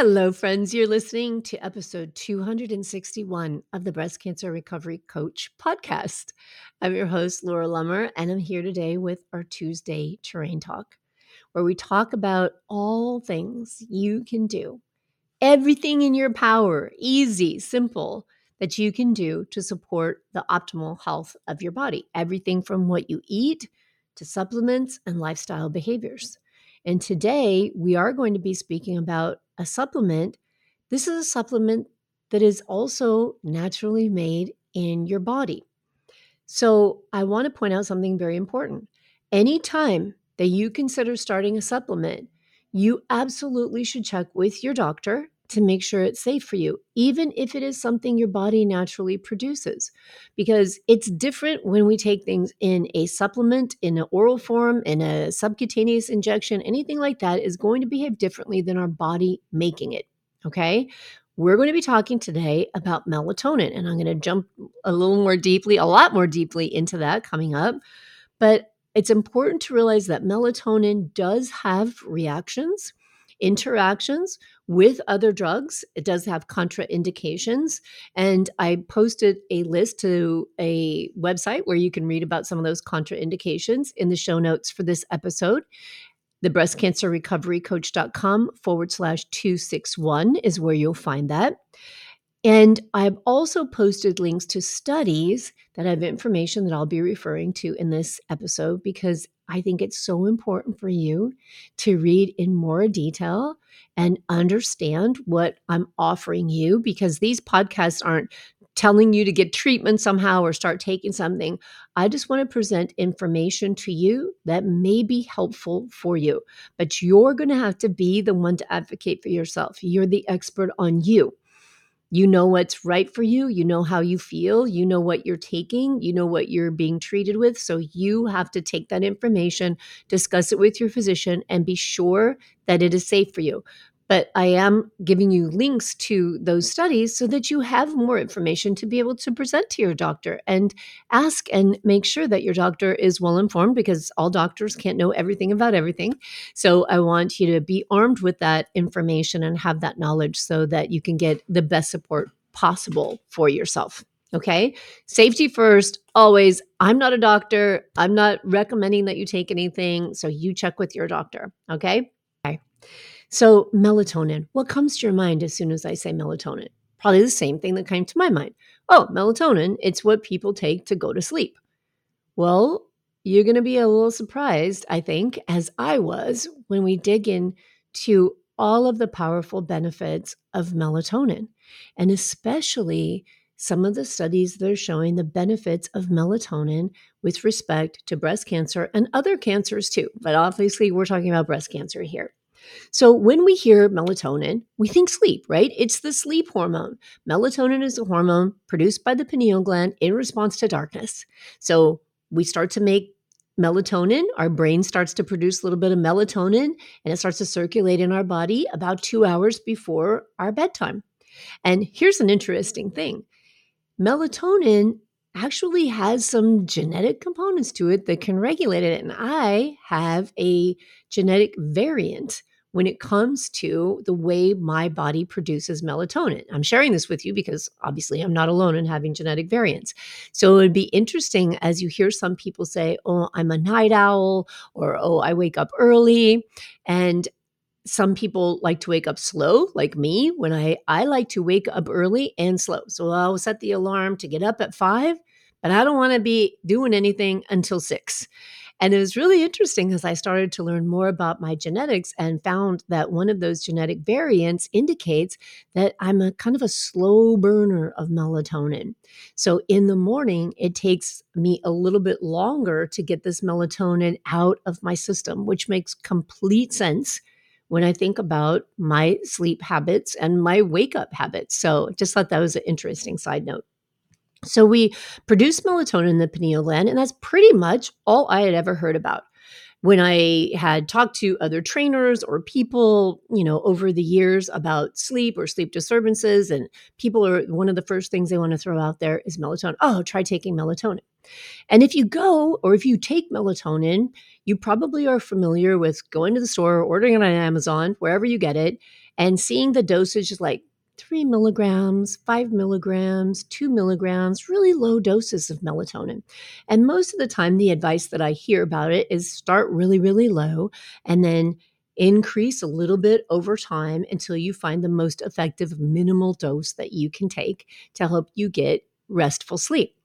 Hello, friends. You're listening to episode 261 of the Breast Cancer Recovery Coach podcast. I'm your host, Laura Lummer, and I'm here today with our Tuesday Terrain Talk, where we talk about all things you can do, everything in your power, easy, simple, that you can do to support the optimal health of your body. Everything from what you eat to supplements and lifestyle behaviors. And today we are going to be speaking about a supplement. This is a supplement that is also naturally made in your body. So I want to point out something very important. Anytime that you consider starting a supplement, you absolutely should check with your doctor to make sure it's safe for you, even if it is something your body naturally produces. Because it's different when we take things in a supplement, in an oral form, in a subcutaneous injection, anything like that is going to behave differently than our body making it. Okay. We're going to be talking today about melatonin, and I'm going to jump a little more deeply, a lot more deeply into that coming up. But it's important to realize that melatonin does have reactions interactions with other drugs. It does have contraindications. And I posted a list to a website where you can read about some of those contraindications in the show notes for this episode. The breast cancer forward slash 261 is where you'll find that. And I've also posted links to studies that have information that I'll be referring to in this episode because I think it's so important for you to read in more detail and understand what I'm offering you because these podcasts aren't telling you to get treatment somehow or start taking something. I just want to present information to you that may be helpful for you, but you're going to have to be the one to advocate for yourself. You're the expert on you. You know what's right for you. You know how you feel. You know what you're taking. You know what you're being treated with. So you have to take that information, discuss it with your physician, and be sure that it is safe for you. But I am giving you links to those studies so that you have more information to be able to present to your doctor and ask and make sure that your doctor is well informed because all doctors can't know everything about everything. So I want you to be armed with that information and have that knowledge so that you can get the best support possible for yourself. Okay. Safety first, always. I'm not a doctor. I'm not recommending that you take anything. So you check with your doctor. Okay. Okay. So, melatonin, what comes to your mind as soon as I say melatonin? Probably the same thing that came to my mind. Oh, melatonin, it's what people take to go to sleep. Well, you're going to be a little surprised, I think, as I was when we dig into all of the powerful benefits of melatonin, and especially some of the studies that are showing the benefits of melatonin with respect to breast cancer and other cancers too. But obviously, we're talking about breast cancer here. So, when we hear melatonin, we think sleep, right? It's the sleep hormone. Melatonin is a hormone produced by the pineal gland in response to darkness. So, we start to make melatonin. Our brain starts to produce a little bit of melatonin and it starts to circulate in our body about two hours before our bedtime. And here's an interesting thing melatonin actually has some genetic components to it that can regulate it. And I have a genetic variant when it comes to the way my body produces melatonin. I'm sharing this with you because obviously I'm not alone in having genetic variants. So it would be interesting as you hear some people say, oh, I'm a night owl, or oh, I wake up early. And some people like to wake up slow like me when i i like to wake up early and slow so i'll set the alarm to get up at five but i don't want to be doing anything until six And it was really interesting as I started to learn more about my genetics and found that one of those genetic variants indicates that I'm a kind of a slow burner of melatonin. So in the morning, it takes me a little bit longer to get this melatonin out of my system, which makes complete sense when I think about my sleep habits and my wake up habits. So just thought that was an interesting side note. So we produce melatonin in the pineal gland, and that's pretty much all I had ever heard about. When I had talked to other trainers or people, you know, over the years about sleep or sleep disturbances, and people are one of the first things they want to throw out there is melatonin. Oh, try taking melatonin. And if you go or if you take melatonin, you probably are familiar with going to the store, ordering it on Amazon, wherever you get it, and seeing the dosage like three milligrams, five milligrams, two milligrams, really low doses of melatonin. And most of the time, the advice that I hear about it is start really, really low and then increase a little bit over time until you find the most effective minimal dose that you can take to help you get restful sleep.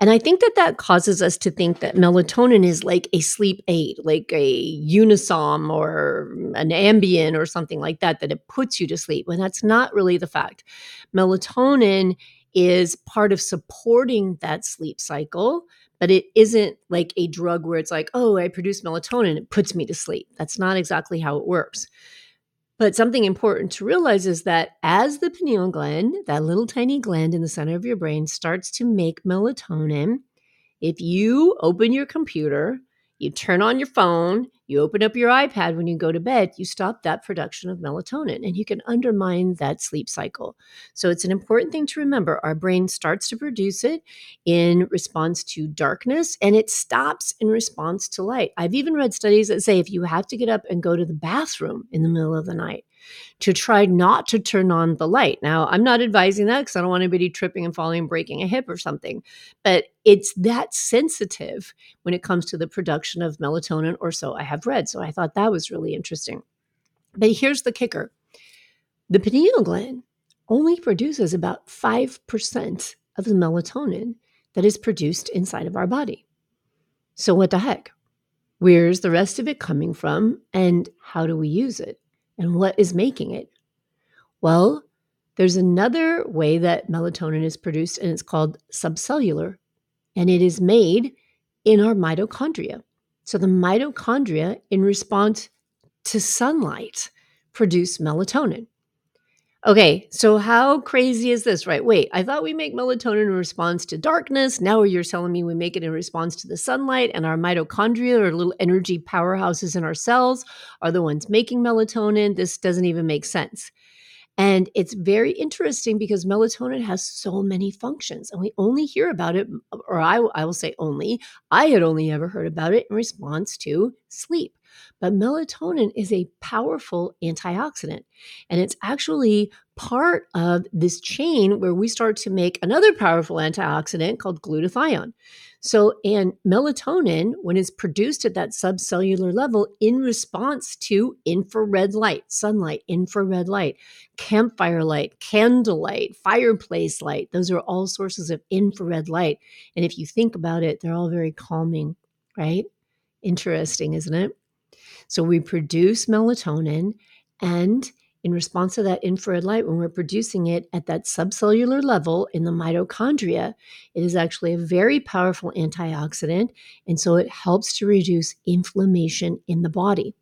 And I think that that causes us to think that melatonin is like a sleep aid, like a Unisom or an Ambien or something like that, that it puts you to sleep. When that's not really the fact. Melatonin is part of supporting that sleep cycle, but it isn't like a drug where it's like, oh, I produce melatonin, it puts me to sleep. That's not exactly how it works. But something important to realize is that as the pineal gland, that little tiny gland in the center of your brain, starts to make melatonin, if you open your computer you turn on your phone, you open up your iPad when you go to bed, you stop that production of melatonin and you can undermine that sleep cycle. So it's an important thing to remember. Our brain starts to produce it in response to darkness and it stops in response to light. I've even read studies that say if you have to get up and go to the bathroom in the middle of the night, to try not to turn on the light. Now, I'm not advising that because I don't want anybody tripping and falling and breaking a hip or something, but it's that sensitive when it comes to the production of melatonin, or so I have read. So I thought that was really interesting. But here's the kicker the pineal gland only produces about 5% of the melatonin that is produced inside of our body. So, what the heck? Where's the rest of it coming from, and how do we use it? And what is making it? Well, there's another way that melatonin is produced, and it's called subcellular, and it is made in our mitochondria. So the mitochondria, in response to sunlight, produce melatonin. Okay, so how crazy is this, right? Wait, I thought we make melatonin in response to darkness. Now you're telling me we make it in response to the sunlight, and our mitochondria or little energy powerhouses in our cells are the ones making melatonin. This doesn't even make sense. And it's very interesting because melatonin has so many functions, and we only hear about it, or I, I will say only, I had only ever heard about it in response to sleep. But melatonin is a powerful antioxidant. And it's actually part of this chain where we start to make another powerful antioxidant called glutathione. So, and melatonin, when it's produced at that subcellular level in response to infrared light, sunlight, infrared light, campfire light, candlelight, fireplace light, those are all sources of infrared light. And if you think about it, they're all very calming, right? Interesting, isn't it? So we produce melatonin, and in response to that infrared light, when we're producing it at that subcellular level in the mitochondria, it is actually a very powerful antioxidant. And so it helps to reduce inflammation in the body.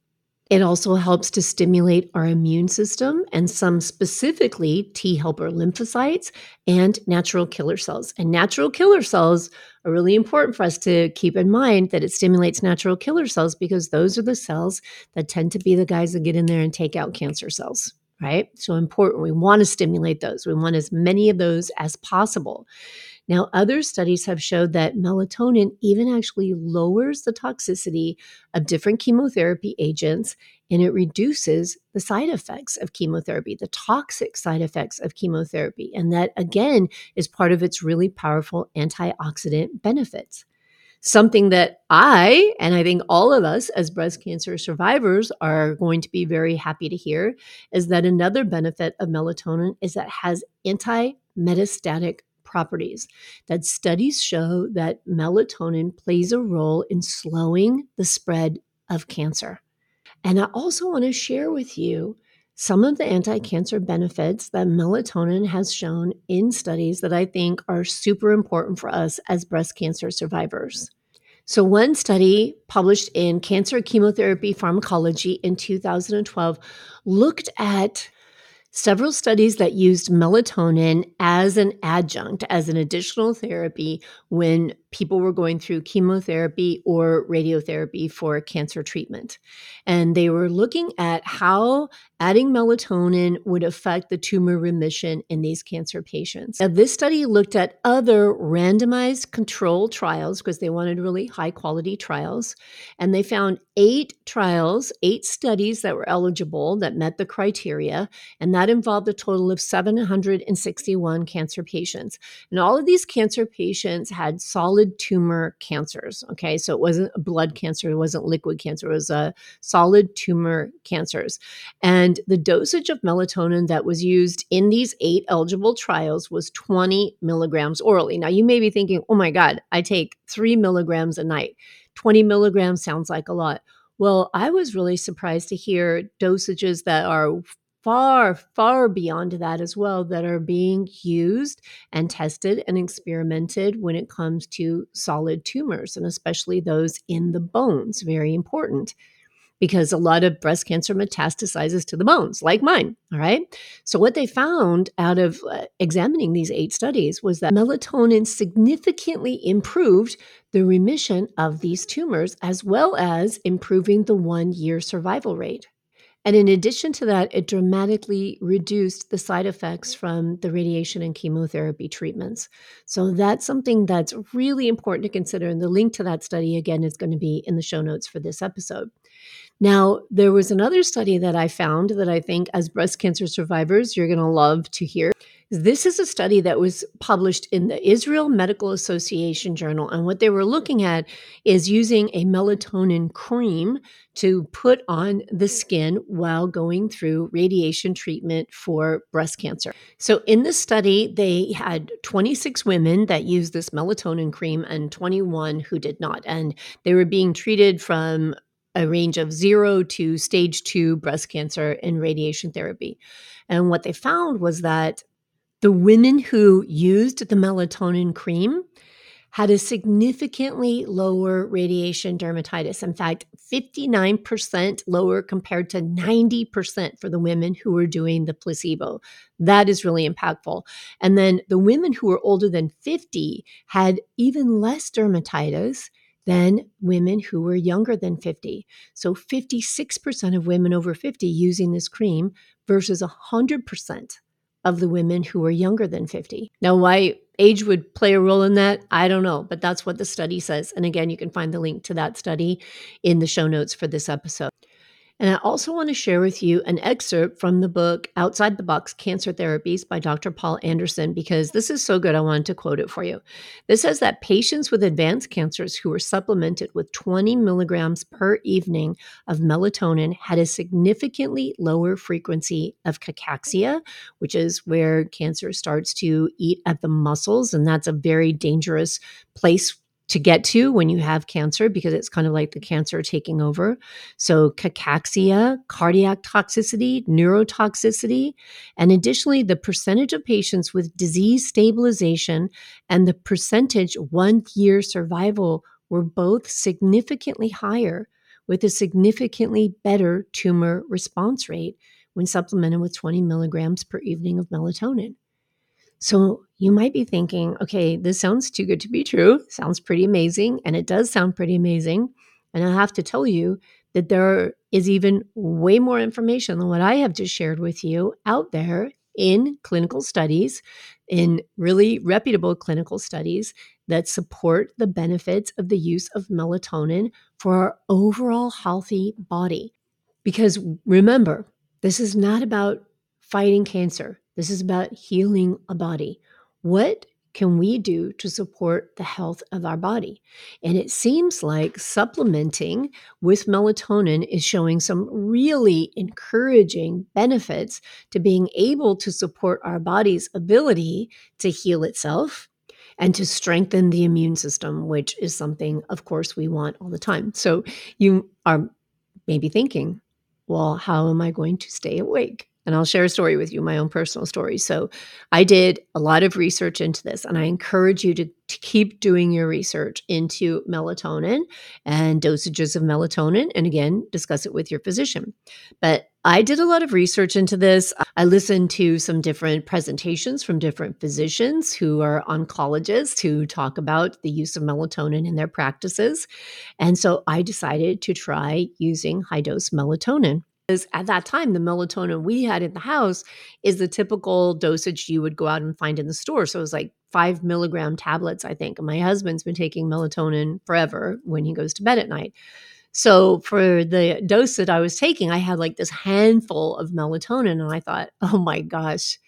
It also helps to stimulate our immune system and some specifically T helper lymphocytes and natural killer cells. And natural killer cells are really important for us to keep in mind that it stimulates natural killer cells because those are the cells that tend to be the guys that get in there and take out cancer cells, right? So important. We want to stimulate those. We want as many of those as possible. Now, other studies have showed that melatonin even actually lowers the toxicity of different chemotherapy agents and it reduces the side effects of chemotherapy, the toxic side effects of chemotherapy. And that, again, is part of its really powerful antioxidant benefits. Something that I, and I think all of us as breast cancer survivors, are going to be very happy to hear is that another benefit of melatonin is that it has anti metastatic properties, that studies show that melatonin plays a role in slowing the spread of cancer. And I also want to share with you some of the anti cancer benefits that melatonin has shown in studies that I think are super important for us as breast cancer survivors. So, one study published in Cancer Chemotherapy Pharmacology in 2012 looked at several studies that used melatonin as an adjunct, as an additional therapy when people were going through chemotherapy or radiotherapy for cancer treatment. And they were looking at how adding melatonin would affect the tumor remission in these cancer patients. Now, this study looked at other randomized control trials because they wanted really high quality trials. And they found eight trials, eight studies that were eligible that met the criteria. And that involved a total of 761 cancer patients. And all of these cancer patients had solid solid tumor cancers. Okay, so it wasn't blood cancer, it wasn't liquid cancer, it was a solid tumor cancers. And the dosage of melatonin that was used in these eight eligible trials was 20 milligrams orally. Now you may be thinking, oh my God, I take three milligrams a night. 20 milligrams sounds like a lot. Well, I was really surprised to hear dosages that are far, far beyond that as well that are being used and tested and experimented when it comes to solid tumors, and especially those in the bones. Very important because a lot of breast cancer metastasizes to the bones, like mine. All right. So, what they found out of uh, examining these eight studies was that melatonin significantly improved the remission of these tumors, as well as improving the one year survival rate. And in addition to that, it dramatically reduced the side effects from the radiation and chemotherapy treatments. So that's something that's really important to consider. And the link to that study, again, is going to be in the show notes for this episode. Now, there was another study that I found that I think, as breast cancer survivors, you're going to love to hear. This is a study that was published in the Israel Medical Association Journal. And what they were looking at is using a melatonin cream to put on the skin while going through radiation treatment for breast cancer. So, in the study, they had 26 women that used this melatonin cream and 21 who did not. And they were being treated from a range of zero to stage two breast cancer in radiation therapy. And what they found was that the women who used the melatonin cream had a significantly lower radiation dermatitis. In fact, 59% lower compared to 90% for the women who were doing the placebo. That is really impactful. And then the women who were older than 50 had even less dermatitis than women who were younger than 50. So 56% of women over 50 using this cream versus 100% of the women who were younger than 50. Now, why age would play a role in that, I don't know, but that's what the study says. And again, you can find the link to that study in the show notes for this episode. And I also want to share with you an excerpt from the book Outside the Box Cancer Therapies by Dr. Paul Anderson, because this is so good. I wanted to quote it for you. This says that patients with advanced cancers who were supplemented with 20 milligrams per evening of melatonin had a significantly lower frequency of cachexia, which is where cancer starts to eat at the muscles. And that's a very dangerous place to get to when you have cancer because it's kind of like the cancer taking over. So, cachexia, cardiac toxicity, neurotoxicity, and additionally, the percentage of patients with disease stabilization and the percentage one year survival were both significantly higher with a significantly better tumor response rate when supplemented with 20 milligrams per evening of melatonin. So you might be thinking, okay, this sounds too good to be true. Sounds pretty amazing. And it does sound pretty amazing. And I have to tell you that there is even way more information than what I have just shared with you out there in clinical studies, in really reputable clinical studies that support the benefits of the use of melatonin for our overall healthy body. Because remember, this is not about fighting cancer. This is about healing a body. What can we do to support the health of our body? And it seems like supplementing with melatonin is showing some really encouraging benefits to being able to support our body's ability to heal itself and to strengthen the immune system, which is something, of course, we want all the time. So you are maybe thinking, well, how am I going to stay awake? And I'll share a story with you, my own personal story. So, I did a lot of research into this, and I encourage you to, to, keep doing your research into melatonin and dosages of melatonin. And again, discuss it with your physician. But I did a lot of research into this. I listened to some different presentations from different physicians who are oncologists who talk about the use of melatonin in their practices. And so I decided to try using high dose melatonin because at that time the melatonin we had in the house is the typical dosage you would go out and find in the store. So it was like five milligram tablets i think. My husband's been taking melatonin forever when he goes to bed at night. So for the dose that i was taking i had like this handful of melatonin and i thought oh my gosh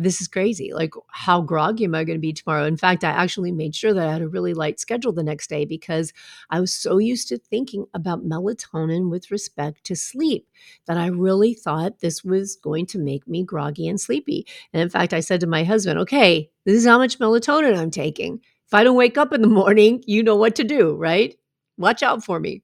this is crazy. Like, how groggy am I going to be tomorrow? In fact, I actually made sure that I had a really light schedule the next day because I was so used to thinking about melatonin with respect to sleep that I really thought this was going to make me groggy and sleepy. And in fact, I said to my husband, okay, this is how much melatonin I'm taking. If I don't wake up in the morning, you know what to do, right? Watch out for me.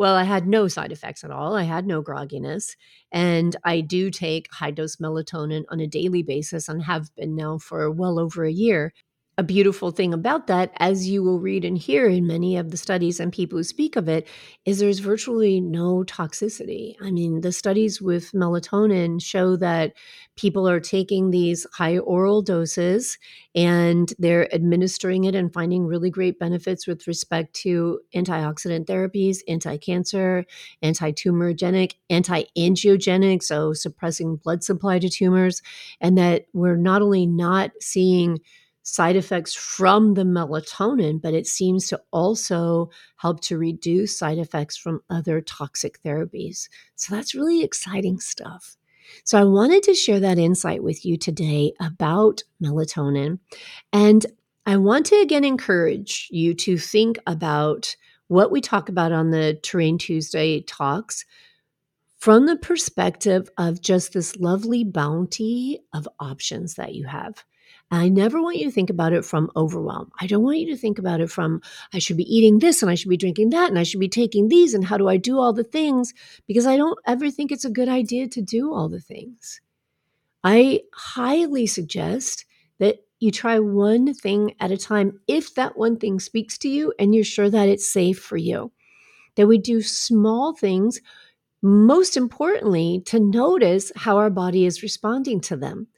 Well, I had no side effects at all. I had no grogginess. And I do take high dose melatonin on a daily basis and have been now for well over a year a beautiful thing about that, as you will read and hear in many of the studies and people who speak of it, is there's virtually no toxicity. I mean, the studies with melatonin show that people are taking these high oral doses and they're administering it and finding really great benefits with respect to antioxidant therapies, anti cancer, anti tumorigenic, anti angiogenic, so suppressing blood supply to tumors, and that we're not only not seeing side effects from the melatonin, but it seems to also help to reduce side effects from other toxic therapies. So that's really exciting stuff. So I wanted to share that insight with you today about melatonin. And I want to again encourage you to think about what we talk about on the Terrain Tuesday talks from the perspective of just this lovely bounty of options that you have. I never want you to think about it from overwhelm. I don't want you to think about it from, I should be eating this and I should be drinking that and I should be taking these and how do I do all the things? Because I don't ever think it's a good idea to do all the things. I highly suggest that you try one thing at a time if that one thing speaks to you and you're sure that it's safe for you. That we do small things, most importantly, to notice how our body is responding to them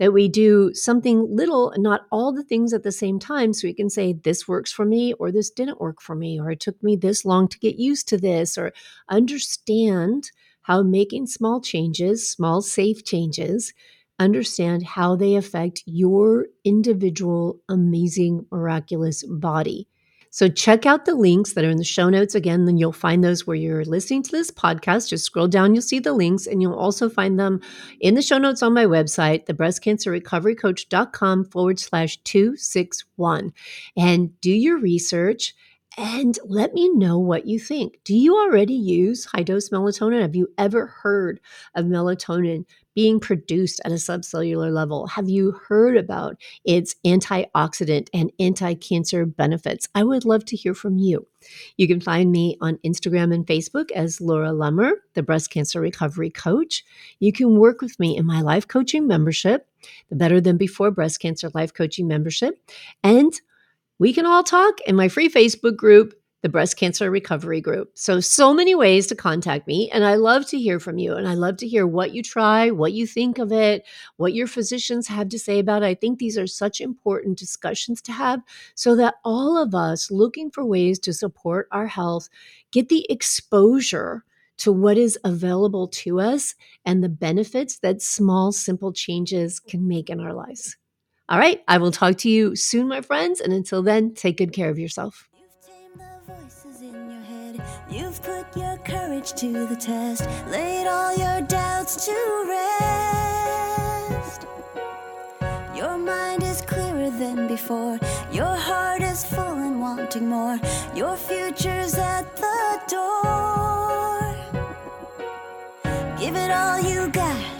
that we do something little not all the things at the same time so we can say this works for me or this didn't work for me or it took me this long to get used to this or understand how making small changes small safe changes understand how they affect your individual amazing miraculous body so check out the links that are in the show notes again. Then you'll find those where you're listening to this podcast. Just scroll down, you'll see the links, and you'll also find them in the show notes on my website, the breastcancerrecoverycoach.com forward slash 261. And do your research and let me know what you think. Do you already use high dose melatonin? Have you ever heard of melatonin being produced at a subcellular level? Have you heard about its antioxidant and anti cancer benefits? I would love to hear from you. You can find me on Instagram and Facebook as Laura Lummer, the breast cancer recovery coach. You can work with me in my life coaching membership, the Better Than Before Breast Cancer Life Coaching membership. And we can all talk in my free Facebook group, the Breast Cancer Recovery Group. So, so many ways to contact me. And I love to hear from you. And I love to hear what you try, what you think of it, what your physicians have to say about it. I think these are such important discussions to have so that all of us looking for ways to support our health get the exposure to what is available to us and the benefits that small, simple changes can make in our lives. All right, I will talk to you soon, my friends. And until then, take good care of yourself. You've put your courage to the test, laid all your doubts to rest. Your mind is clearer than before. Your heart is full and wanting more. Your future's at the door. Give it all you got.